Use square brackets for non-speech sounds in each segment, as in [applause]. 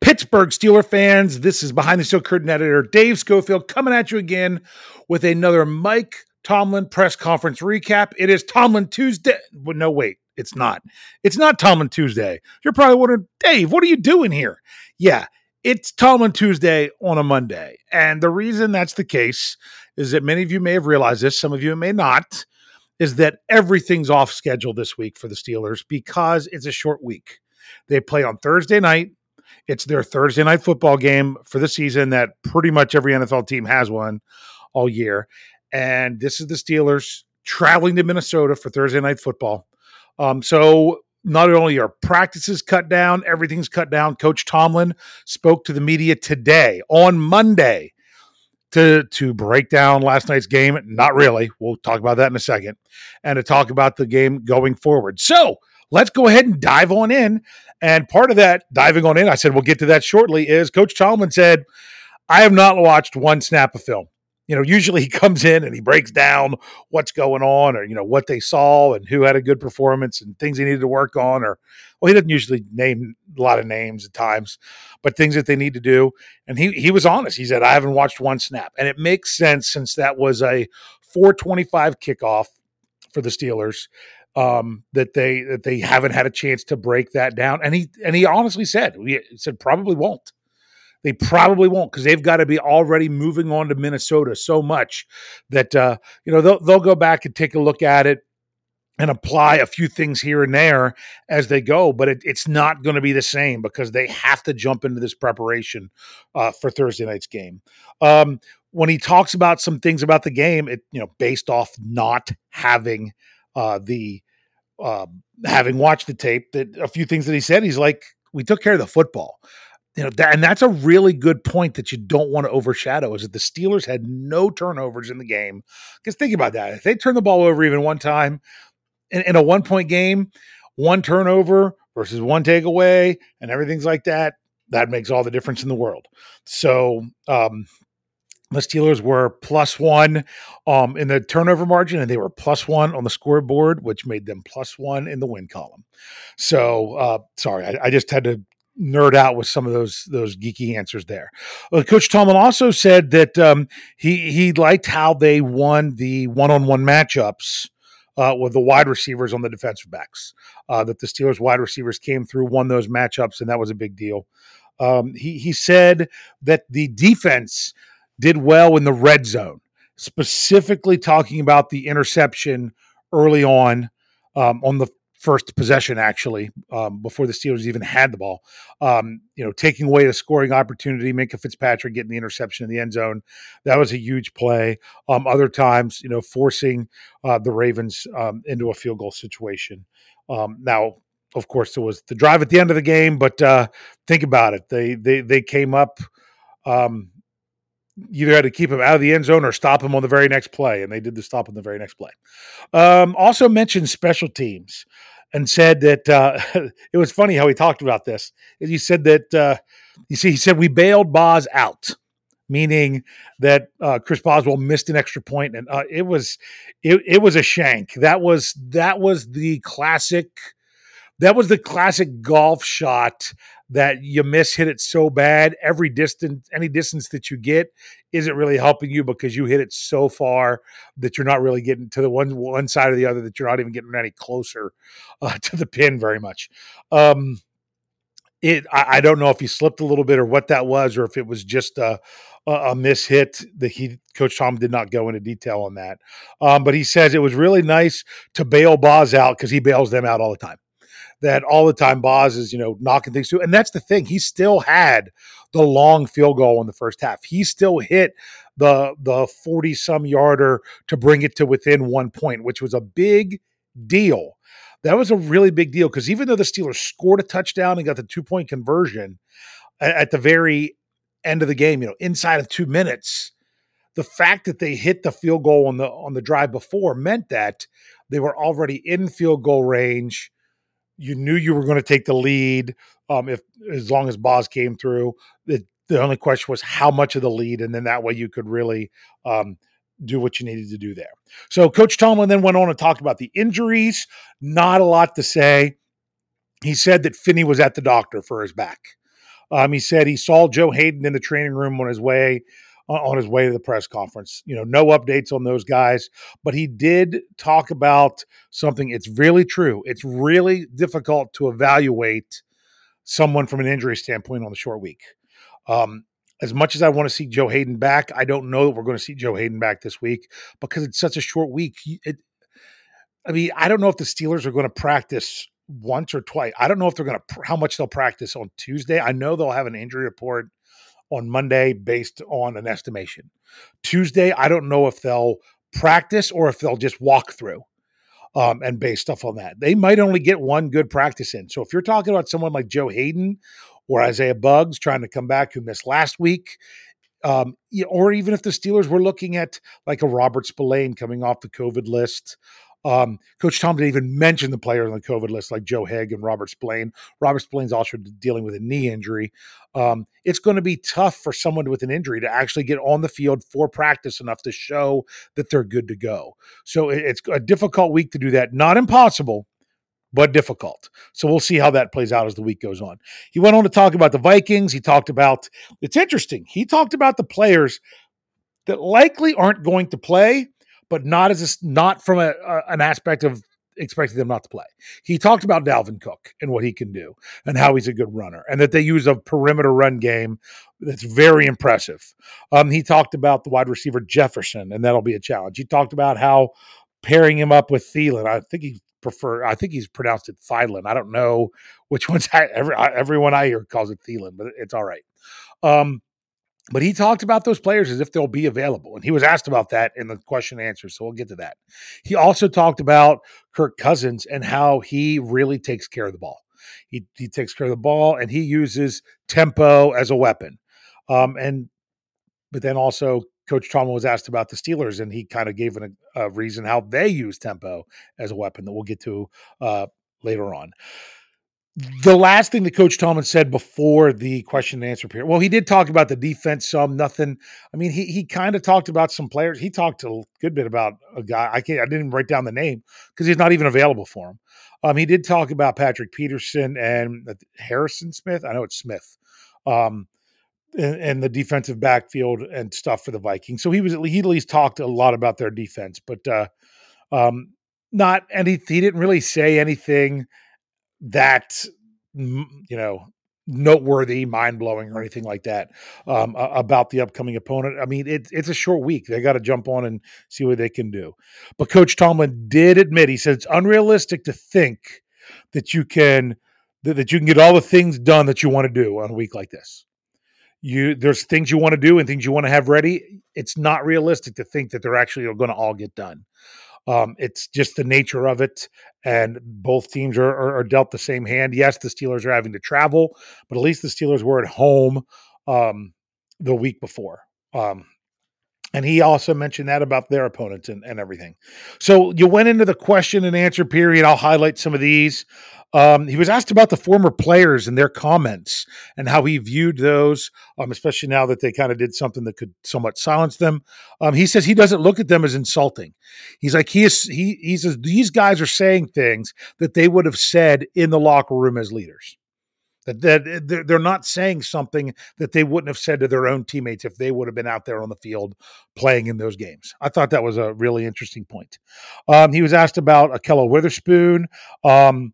Pittsburgh Steeler fans, this is behind the steel curtain editor Dave Schofield coming at you again with another Mike Tomlin press conference recap. It is Tomlin Tuesday. Well, no, wait, it's not. It's not Tomlin Tuesday. You're probably wondering, Dave, what are you doing here? Yeah, it's Tomlin Tuesday on a Monday. And the reason that's the case is that many of you may have realized this, some of you may not, is that everything's off schedule this week for the Steelers because it's a short week. They play on Thursday night it's their Thursday night football game for the season that pretty much every NFL team has one all year. And this is the Steelers traveling to Minnesota for Thursday night football. Um, so not only are practices cut down, everything's cut down. Coach Tomlin spoke to the media today on Monday to to break down last night's game. Not really. We'll talk about that in a second, and to talk about the game going forward. So let's go ahead and dive on in. And part of that diving on in, I said we'll get to that shortly. Is Coach Tomlin said, "I have not watched one snap of film." You know, usually he [laughs] comes in and he breaks down what's going on, or you know what they saw and who had a good performance and things they needed to work on, or well, he doesn't usually name a lot of names at times, but things that they need to do. And he he was honest. He said, "I haven't watched one snap," and it makes sense since that was a 425 kickoff for the Steelers um, that they that they haven't had a chance to break that down. And he and he honestly said he said probably won't. They probably won't because they've got to be already moving on to Minnesota so much that uh, you know they'll they'll go back and take a look at it and apply a few things here and there as they go, but it, it's not going to be the same because they have to jump into this preparation uh, for Thursday night's game. Um, when he talks about some things about the game, it you know based off not having uh, the uh, having watched the tape that a few things that he said, he's like, we took care of the football. You know, that, and that's a really good point that you don't want to overshadow is that the Steelers had no turnovers in the game. Because think about that. If they turn the ball over even one time in, in a one point game, one turnover versus one takeaway and everything's like that, that makes all the difference in the world. So, um, the Steelers were plus one um, in the turnover margin, and they were plus one on the scoreboard, which made them plus one in the win column. So, uh, sorry, I, I, just had to nerd out with some of those those geeky answers there. Uh, Coach Tomlin also said that um, he he liked how they won the one on one matchups. Uh, with the wide receivers on the defensive backs, uh, that the Steelers wide receivers came through, won those matchups, and that was a big deal. Um, he he said that the defense did well in the red zone, specifically talking about the interception early on um, on the first possession, actually, um, before the Steelers even had the ball. Um, you know, taking away a scoring opportunity, Minkah Fitzpatrick getting the interception in the end zone. That was a huge play. Um, other times, you know, forcing uh, the Ravens um, into a field goal situation. Um, now, of course, there was the drive at the end of the game, but uh, think about it. They they they came up um, either had to keep him out of the end zone or stop him on the very next play, and they did the stop on the very next play. Um, also mentioned special teams and said that uh, [laughs] it was funny how he talked about this. He said that uh, you see, he said we bailed Boz out, meaning that uh, Chris Boswell missed an extra point, and uh, it was it, it was a shank. That was that was the classic. That was the classic golf shot that you miss hit it so bad every distance any distance that you get isn't really helping you because you hit it so far that you're not really getting to the one one side or the other that you're not even getting any closer uh, [laughs] to the pin very much. Um it I, I, don't know if he slipped a little bit or what that was or if it was just a a, miss hit that he coach tom did not go into detail on that. Um, but he says it was really nice to bail Boz out because he bails them out all the time that all the time Boz is, you know, knocking things through. And that's the thing. He still had the long field goal in the first half. He still hit the the 40 some yarder to bring it to within one point, which was a big deal. that was a really big deal because even though the Steelers scored a touchdown and got the two point conversion at, the very end of the game, you know, inside of two minutes, the fact that they hit the field goal on the on the drive before meant that they were already in field goal range. You knew you were going to take the lead um, if as long as Boz came through. The, the only question was how much of the lead, and then that way you could really um, do what you needed to do there. So Coach Tomlin then went on to talk about the injuries. Not a lot to say. He said that Finney was at the doctor for his back. Um, he said he saw Joe Haden in the training room on his way on his way to the press conference. You know, no updates on those guys, but he did talk about something. It's really true. It's really difficult to evaluate someone from an injury standpoint on the short week. Um, as much as I want to see Joe Haden back, I don't know that we're going to see Joe Haden back this week because it's such a short week. It, I mean, I don't know if the Steelers are going to practice once or twice. I don't know if they're going to how much they'll practice on Tuesday. I know they'll have an injury report on Monday based on an estimation. Tuesday, I don't know if they'll practice or if they'll just walk through um, and base stuff on that. They might only get one good practice in. So if you're talking about someone like Joe Haden or Isaiah Buggs trying to come back who missed last week, um, or even if the Steelers were looking at like a Robert Spillane coming off the COVID list, um, Coach Tom didn't even mention the players on the COVID list like Joe Haeg and Robert Spillane. Robert Spillane's also dealing with a knee injury. Um, it's going to be tough for someone with an injury to actually get on the field for practice enough to show that they're good to go. So it's a difficult week to do that. Not impossible, but difficult. So we'll see how that plays out as the week goes on. He went on to talk about the Vikings. He talked about, it's interesting, he talked about the players that likely aren't going to play but not as a, not from a, a, an aspect of expecting them not to play. He talked about Dalvin Cook and what he can do and how he's a good runner and that they use a perimeter run game that's very impressive. Um, he talked about the wide receiver Jefferson and that'll be a challenge. He talked about how pairing him up with Thielen, I think he prefer I think he's pronounced it Thielen. I don't know which [laughs] one's every, everyone I hear calls it Thielen, but it's all right. Um, but he talked about those players as if they'll be available. And he was asked about that in the question and answer. So we'll get to that. He also talked about Kirk Cousins and how he really takes care of the ball. He, he takes care of the ball and he uses tempo as a weapon. Um, and, but then also Coach Trauma was asked about the Steelers and he kind of gave an, a reason how they use tempo as a weapon that we'll get to uh, later on the last thing that Coach Tomlin said before the question and answer period. Well, he did talk about the defense some, nothing. I mean, he he kind of talked about some players. He talked a good bit about a guy. I can't. I didn't even write down the name because he's not even available for him. Um, he did talk about Patrick Peterson and Harrison Smith. I know it's Smith. Um, and, the defensive backfield and stuff for the Vikings. So he was he at least talked a lot about their defense, but uh, um, not and he he didn't really say anything that you know noteworthy, mind blowing, or anything like that um, about the upcoming opponent. I mean, it, it's a short week; they got to jump on and see what they can do. But Coach Tomlin did admit he said it's unrealistic to think that you can that, that you can get all the things done that you want to do on a week like this. You there's things you want to do and things you want to have ready. It's not realistic to think that they're actually going to all get done. Um, it's just the nature of it, and both teams are, are, are, dealt the same hand. Yes, the Steelers are having to travel, but at least the Steelers were at home um, the week before. Um, and he also mentioned that about their opponents and, and everything. So you went into the question and answer period. I'll highlight some of these. Um, he was asked about the former players and their comments and how he viewed those, um, especially now that they kind of did something that could somewhat silence them. Um, he says he doesn't look at them as insulting. He's like he is he he says these guys are saying things that they would have said in the locker room as leaders. That, that they're not saying something that they wouldn't have said to their own teammates if they would have been out there on the field playing in those games. I thought that was a really interesting point. Um, he was asked about Ahkello Witherspoon. Um,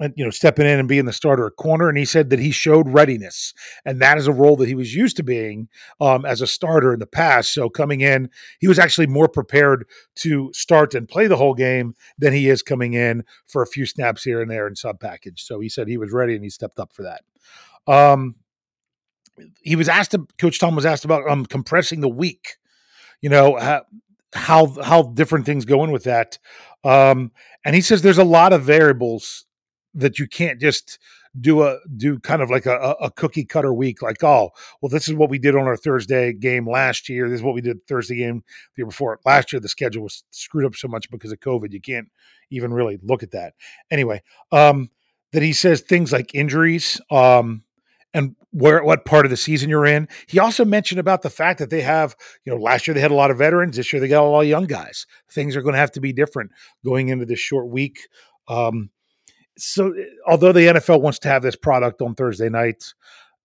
and you know stepping in and being the starter at corner and he said that he showed readiness and that is a role that he was used to being um, as a starter in the past. So coming in he was actually more prepared to start and play the whole game than he is coming in for a few snaps here and there in sub package. So he said he was ready and he stepped up for that. Um, he was asked to, coach tom was asked about um, compressing the week you know how how different things go in with that. Um, and he says there's a lot of variables that you can't just do a do kind of like a, a cookie cutter week like oh well this is what we did on our thursday game last year this is what we did thursday game the year before last year the schedule was screwed up so much because of covid you can't even really look at that anyway um that he says things like injuries um and where what part of the season you're in. He also mentioned about the fact that they have, you know, last year they had a lot of veterans. This year they got a lot of young guys. Things are going to have to be different going into this short week. Um, so, although the NFL wants to have this product on Thursday nights,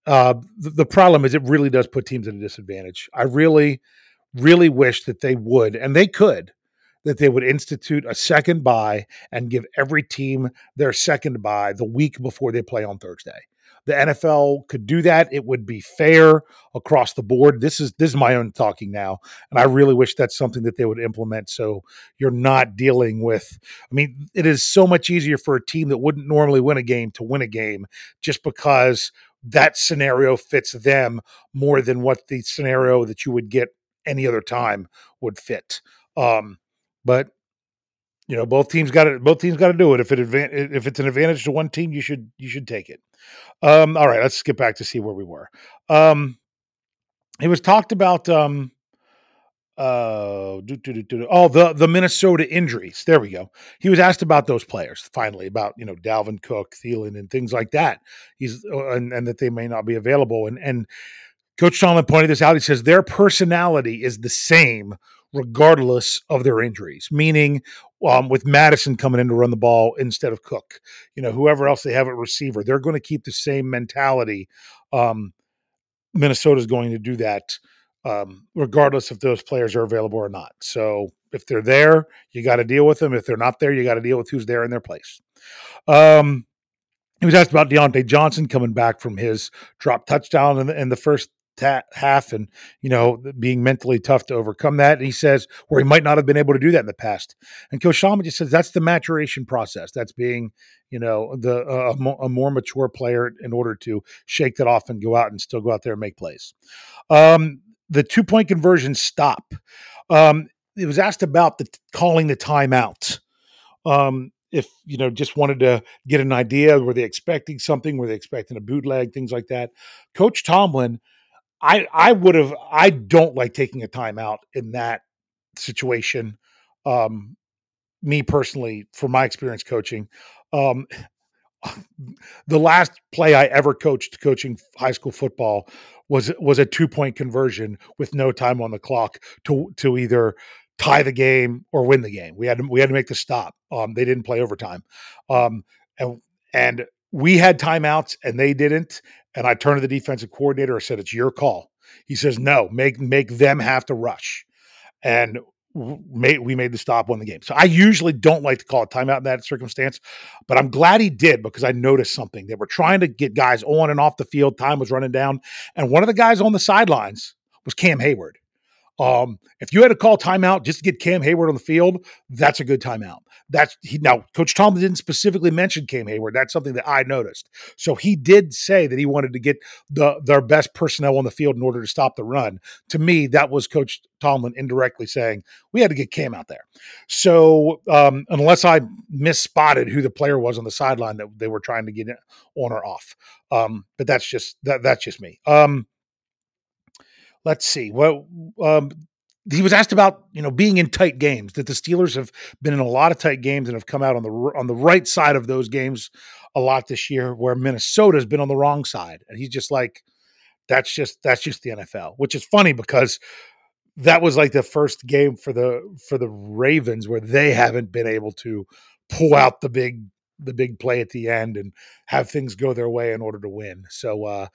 uh, the, the problem is it really does put teams at a disadvantage. I really, really wish that they would, and they could, that they would institute a second bye and give every team their second bye the week before they play on Thursday the NFL could do that. It would be fair across the board. This is this is my own talking now, and I really wish that's something that they would implement. So you're not dealing with. I mean, it is so much easier for a team that wouldn't normally win a game to win a game just because that scenario fits them more than what the scenario that you would get any other time would fit. Um, but you know, both teams got it. Both teams got to do it. If it advan- if it's an advantage to one team, you should you should take it. Um, all right, let's get back to see where we were. Um, it was talked about. Um, uh, do, do, do, oh, the the Minnesota injuries. There we go. He was asked about those players finally about you know Dalvin Cook, Thielen, and things like that. He's uh, and, and that they may not be available. And and Coach Tomlin pointed this out. He says their personality is the same regardless of their injuries, meaning um, with Mattison coming in to run the ball instead of Cook, you know, whoever else they have at receiver, they're going to keep the same mentality. Um, Minnesota's going to do that um, regardless if those players are available or not. So if they're there, you got to deal with them. If they're not there, you got to deal with who's there in their place. Um, he was asked about Diontae Johnson coming back from his drop touchdown in the, in the first ta- half and you know being mentally tough to overcome that and he says where he might not have been able to do that in the past. And coach Shalman just says that's the maturation process. That's being you know the uh, a, more, a, more mature player in order to shake that off and go out and still go out there and make plays. Um, the two point conversion stop um, it was asked about the calling the timeout. Um, if you know just wanted to get an idea were they expecting something? Were they expecting a bootleg? Things like that. Coach tomlin I I would have I don't like taking a timeout in that situation. Um, me personally, from my experience coaching, um, [laughs] the last play I ever coached coaching high school football was was a two point conversion with no time on the clock to to either tie the game or win the game. We had to, we had to make the stop. Um, they didn't play overtime, um, and and we had timeouts and they didn't. And I turned to the defensive coordinator. I said, "It's your call." He says, "No, make make them have to rush." And we made the stop, won the game. So I usually don't like to call a timeout in that circumstance, but I'm glad he did because I noticed something. They were trying to get guys on and off the field. Time was running down, and one of the guys on the sidelines was Cam Heyward. Um, if you had to call timeout just to get Cam Heyward on the field, that's a good timeout. That's he now Coach Tomlin didn't specifically mention Cam Heyward. That's something that I noticed. So he did say that he wanted to get the their best personnel on the field in order to stop the run. To me, that was Coach Tomlin indirectly saying we had to get Cam out there. So um, unless I misspotted who the player was on the sideline that they were trying to get on or off, um, but that's just that that's just me. Um, let's see. Well, um, he was asked about you know being in tight games that the Steelers have been in a lot of tight games and have come out on the on the right side of those games a lot this year where Minnesota's been on the wrong side and he's just like that's just that's just the NFL which is funny because that was like the first game for the for the Ravens where they haven't been able to pull out the big the big play at the end and have things go their way in order to win so uh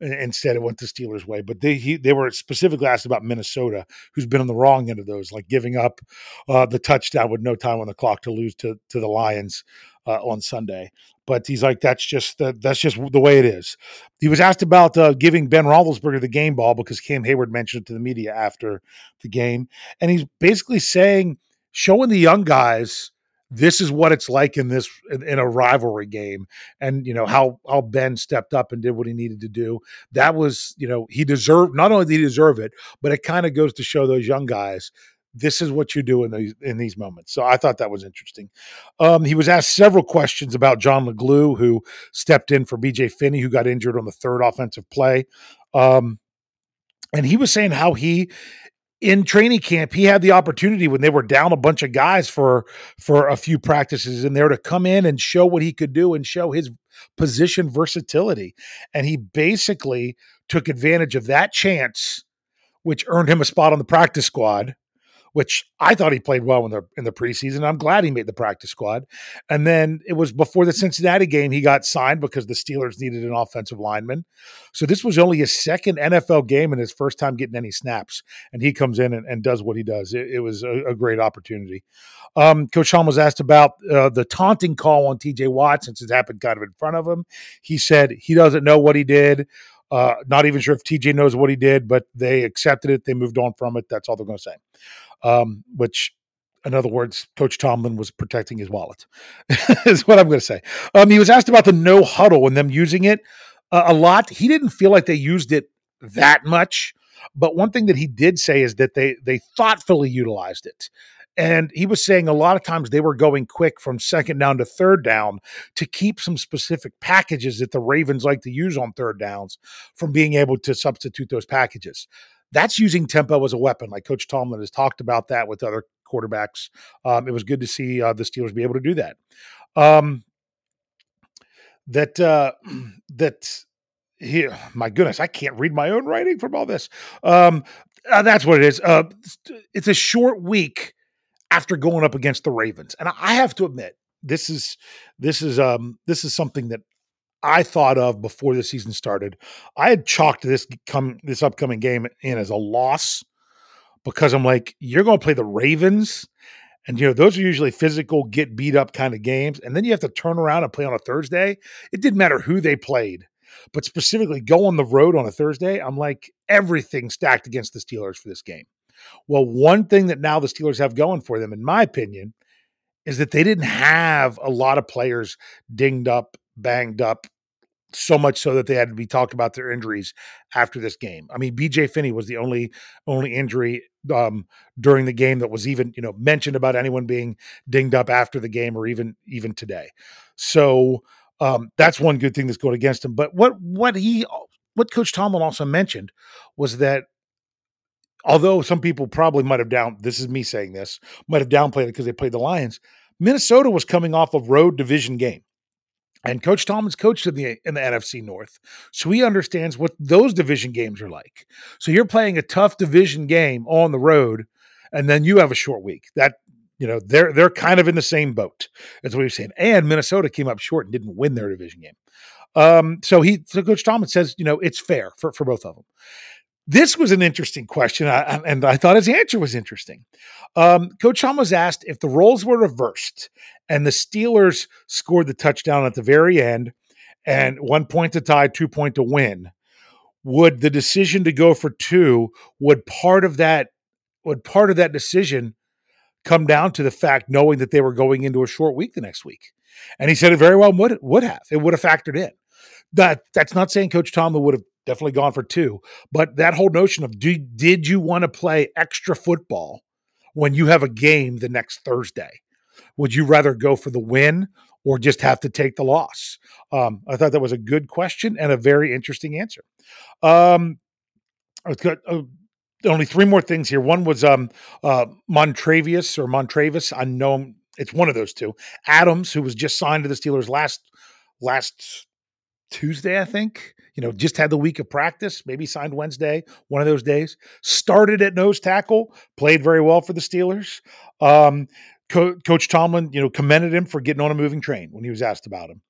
Instead, it went the Steelers' way. But they he, they were specifically asked about Minnesota, who's been on the wrong end of those, like giving up uh, the touchdown with no time on the clock to lose to to the Lions uh, on Sunday. But he's like, that's just the, that's just the way it is. He was asked about uh, giving Ben Roethlisberger the game ball because Cam Heyward mentioned it to the media after the game, and he's basically saying, showing the young guys this is what it's like in this in a rivalry game and you know how how ben stepped up and did what he needed to do that was you know he deserved not only did he deserve it but it kind of goes to show those young guys this is what you do in these in these moments. So I thought that was interesting. Um, he was asked several questions about John LeGlue, who stepped in for BJ Finney, who got injured on the third offensive play. Um, and he was saying how he in training camp he had the opportunity when they were down a bunch of guys for for a few practices in there to come in and show what he could do and show his position versatility. And he basically took advantage of that chance which earned him a spot on the practice squad which I thought he played well in the in the preseason. I'm glad he made the practice squad. And then it was before the Cincinnati game he got signed because the Steelers needed an offensive lineman. So this was only his second NFL game and his first time getting any snaps. And he comes in and, and does what he does. It, it was a, a, great opportunity. Um, Coach Sean was asked about uh, the taunting call on TJ Watt since it happened kind of in front of him. He said he doesn't know what he did. Uh, not even sure if TJ knows what he did, but they accepted it. They moved on from it. That's all they're going to say um, which in other words, Coach Tomlin was protecting his wallet, [laughs] is what I'm going to say. Um, he was asked about the no huddle and them using it uh, a lot. He didn't feel like they used it that much, but one thing that he did say is that they they thoughtfully utilized it. And he was saying a lot of times they were going quick from second down to third down to keep some specific packages that the Ravens like to use on third downs from being able to substitute those packages that's using tempo as a weapon. Like Coach Tomlin has talked about that with other quarterbacks. Um, it was good to see uh, the Steelers be able to do that. Um, that uh, [clears throat] that here, [sighs] my goodness, I can't read my own writing from all this. Um, uh, that's what it is. Uh, it's a short week after going up against the Ravens, and I have to admit, this is this is um this is something that I thought of before the season started. I had chalked this come this upcoming game in as a loss because I'm like, you're going to play the Ravens, and you know those are usually physical, get beat up kind of games, and then you have to turn around and play on a Thursday. It didn't matter who they played, but specifically go on the road on a Thursday. I'm like everything stacked against the Steelers for this game. Well, one thing that now the Steelers have going for them, in my opinion, is that they didn't have a lot of players dinged up banged up so much so that they had to be talked about their injuries after this game. I mean, BJ Finney was the only only injury um, during the game that was even you know mentioned about anyone being dinged up after the game or even even today. So um, that's one good thing that's going against him. But what what he what Coach Tomlin also mentioned was that although some people probably might have down this is me saying this might have downplayed it because they played the Lions. Minnesota was coming off a road division game. And Coach Tomlin's coached in the in the NFC North, so he understands what those division games are like. So you're playing a tough division game on the road, and then you have a short week. That you know they're they're kind of in the same boat. That's what he's saying. And Minnesota came up short and didn't win their division game. Um, so he so Coach Tomlin says you know it's fair for for both of them. This was an interesting question, and I thought his answer was interesting. Um, Coach Tom was asked if the roles were reversed and the Steelers scored the touchdown at the very end, and one point to tie, two point to win. Would the decision to go for two would part of that would part of that decision come down to the fact knowing that they were going into a short week the next week? And he said it very well would would have it would have factored in. That that's not saying Coach Tomlin would have definitely gone for two. But that whole notion of do, did you want to play extra football when you have a game the next Thursday? Would you rather go for the win or just have to take the loss? Um, I thought that was a good question and a very interesting answer. Um, I've got uh, only three more things here. One was um, uh, Montravius or Montravis. I know it's one of those two. Adams, who was just signed to the Steelers last last Tuesday, I think you know, just had the week of practice, maybe signed Wednesday, one of those days. Started at nose tackle, played very well for the Steelers. Um, Co- Coach Tomlin, you know, commended him for getting on a moving train when he was asked about him.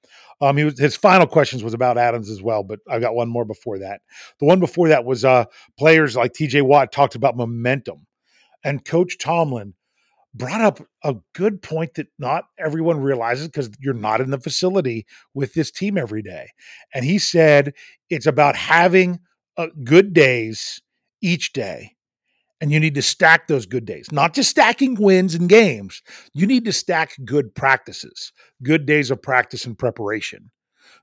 Um, he was his final questions was about Adams as well, but I've got one more before that. The one before that was uh, players like T.J. Watt talked about momentum, and Coach Tomlin brought up a good point that not everyone realizes because you're not in the facility with this team every day. And he said it's about having uh, good days each day. And you need to stack those good days, not just stacking wins and games. You need to stack good practices, good days of practice and preparation.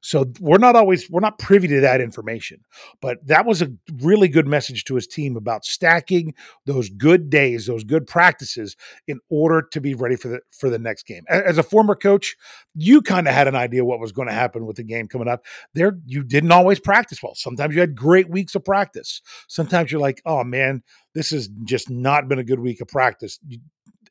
So we're not always we're not privy to that information. But that was a really good message to his team about stacking those good days, those good practices in order to be ready for the for the next game. As a former coach, you kind of had an idea what was going to happen with the game coming up. There you didn't always practice well. Sometimes you had great weeks of practice. Sometimes you're like, "Oh man, this has just not been a good week of practice."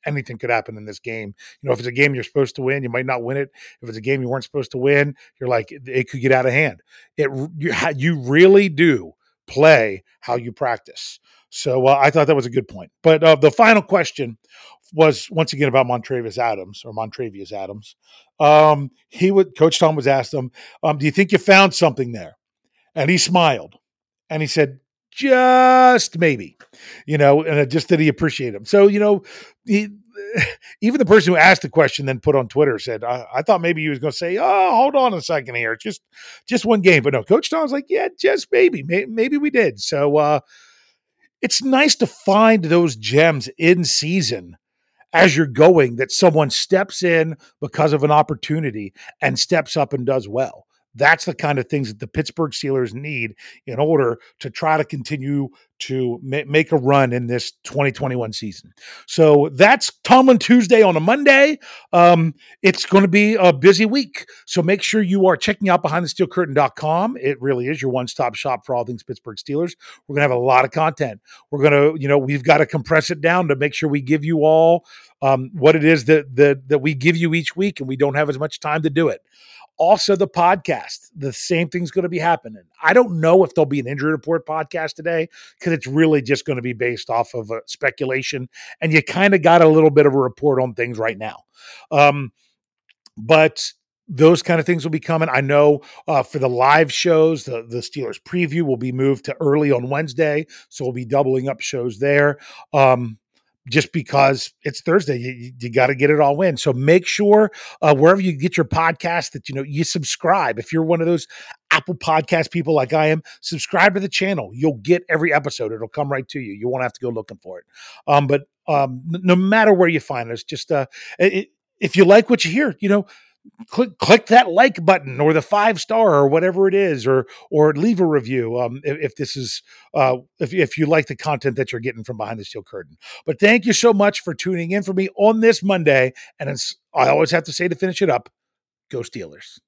Anything could happen in this game. You know, if it's a game you're supposed to win, you might not win it. If it's a game you weren't supposed to win, you're like it could get out of hand. It you you really do play how you practice. So uh, I thought that was a good point. But uh, the final question was once again about Montravius Adams or Montravius Adams. Um, he would Coach Tom was asked him, um, "Do you think you found something there?" And he smiled, and he said, just maybe, you know, and just that he appreciated him. So, you know, he, [laughs] even the person who asked the question then put on Twitter said, I, I thought maybe he was going to say, oh, hold on a second here. Just, just one game. But no, Coach Tom was like, yeah, just maybe, maybe, maybe we did. So, uh, it's nice to find those gems in season as you're going that someone steps in because of an opportunity and steps up and does well. That's the kind of things that the Pittsburgh Steelers need in order to try to continue to ma- make a run in this 2021 season. So that's Tomlin Tuesday on a Monday. Um, it's going to be a busy week. So make sure you are checking out behindthesteelcurtain.com. It really is your one stop shop for all things Pittsburgh Steelers. We're going to have a lot of content. We're going to, you know, we've got to compress it down to make sure we give you all um, what it is that, that, that we give you each week, and we don't have as much time to do it. Also, the podcast, the same thing's going to be happening. I don't know if there'll be an injury report podcast today because it's really just going to be based off of uh, speculation. And you kind of got a little bit of a report on things right now. Um, but those kind of things will be coming. I know uh, for the live shows, the, the Steelers preview will be moved to early on Wednesday. So we'll be doubling up shows there. Um, just because it's Thursday, you, you got to get it all in. So make sure uh, wherever you get your podcast that you know you subscribe. If you're one of those Apple Podcast people like I am, subscribe to the channel. You'll get every episode. It'll come right to you. You won't have to go looking for it. Um, but um, no matter where you find us, just uh, it, if you like what you hear, you know click click that like button or the five star or whatever it is or or leave a review um, if, if, this is uh, if, if you like the content that you're getting from behind the steel curtain. But thank you so much for tuning in for me on this monday and i always have to say to finish it up go steelers